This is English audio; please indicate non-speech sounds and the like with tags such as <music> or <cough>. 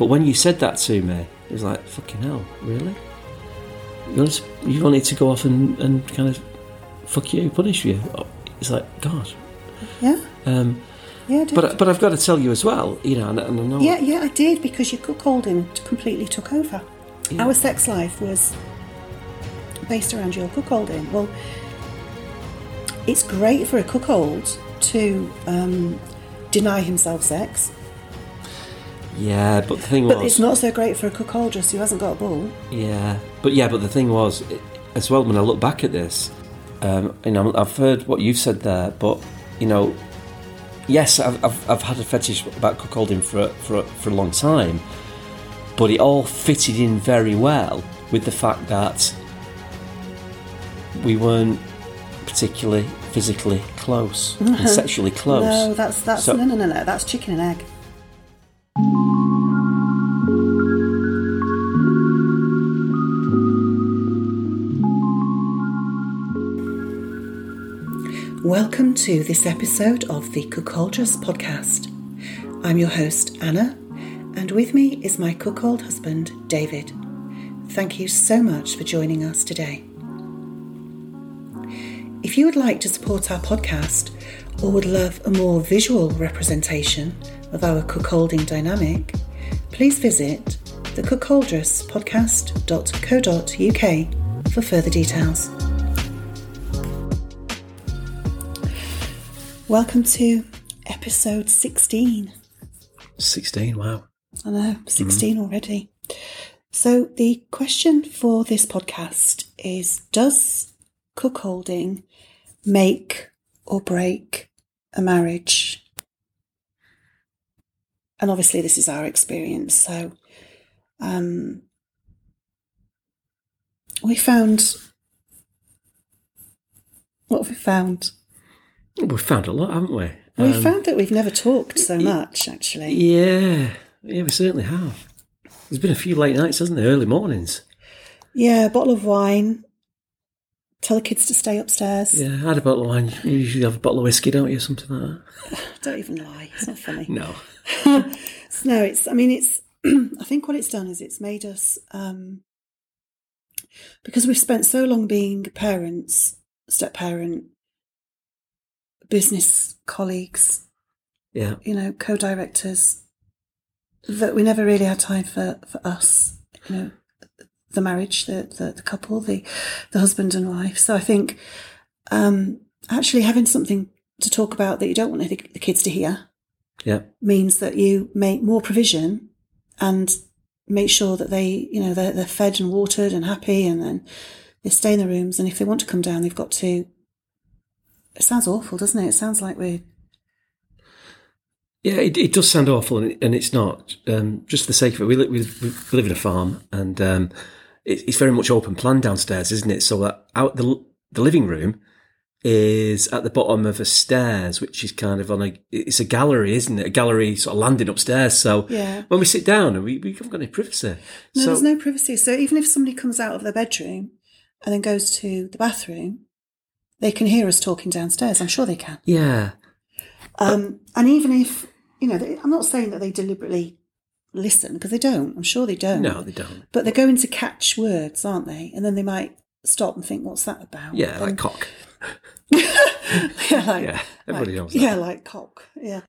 But when you said that to me, it was like, fucking hell, really? You want, you wanted to go off and, and kind of fuck you, punish you? It's like, God. Yeah. Um, Yeah, did. but but I've got to tell you as well, you know, and, and I know. yeah, yeah, I did because your cuckolding completely took over. Our sex life was based around your cuckolding. Well, it's great for a cuckold to um, deny himself sex, Yeah, but the thing but was, it's not so great for a cuckoldress who hasn't got a bull. Yeah, but yeah, but the thing was, it- as well, when I look back at this, um, you know, I've heard what you've said there, but you know, yes, I've, I've, I've had a fetish about cuckolding for a, for a, for a long time, but it all fitted in very well with the fact that we weren't particularly physically close and <laughs> sexually close. No, that's that's So- no, no, no, no. That's chicken and egg. Welcome to this episode of the Cuckoldress podcast. I'm your host, Anna, and with me is my cuckold husband, David. Thank you so much for joining us today. If you would like to support our podcast or would love a more visual representation of our cuckolding dynamic, please visit the cuckoldresspodcast.co.uk for further details. Welcome to episode 16. Sixteen. Wow. I know, mm-hmm. 16 already. So, the question for this podcast is Does cuckolding make or break a marriage? And obviously, this is our experience. So, um, we found what have we found? We've found a lot, haven't we? we Um, found that we've never talked so much, actually. Yeah, yeah, we certainly have. There's been a few late nights, hasn't there? Early mornings. Yeah, a bottle of wine. Tell the kids to stay upstairs. Yeah, I had a bottle of wine. You usually have a bottle of whiskey, don't you? Something like that. <sighs> Don't even lie. It's not funny. No. <laughs> No, it's. I mean, it's. <clears throat> I think what it's done is it's made us um, because we've spent so long being parents, step parent, business colleagues, Yeah. you know, co-directors, that we never really had time for for us. You know, the marriage, the the, the couple, the the husband and wife. So I think um, actually having something to talk about that you don't want the, the kids to hear Yeah. means that you make more provision and make sure that they, you know, they're, they're fed and watered and happy and then they stay in the rooms. And if they want to come down, they've got to. It sounds awful, doesn't it? It sounds like we're. Yeah, it, it does sound awful, and, it, and it's not. Um, just for the sake of it, we, li- we, we live in a farm, and um, it's very much open plan downstairs, isn't it? So that out the the living room is at the bottom of a stairs, which is kind of on a. It's a gallery, isn't it? A gallery sort of landing upstairs. So Yeah. when we sit down, and we, we haven't got any privacy. No, so, there's no privacy. So even if somebody comes out of their bedroom and then goes to the bathroom, they can hear us talking downstairs. I'm sure they can. Yeah, Um, and even if, you know, they, I'm not saying that they deliberately listen because they don't. I'm sure they don't. no, they don't. But they're going to catch words, aren't they? And then they might stop and think, "What's that about?" Yeah, Then- like cock. <laughs> yeah, like, Yeah, everybody like- knows that. Yeah, like cock. Yeah.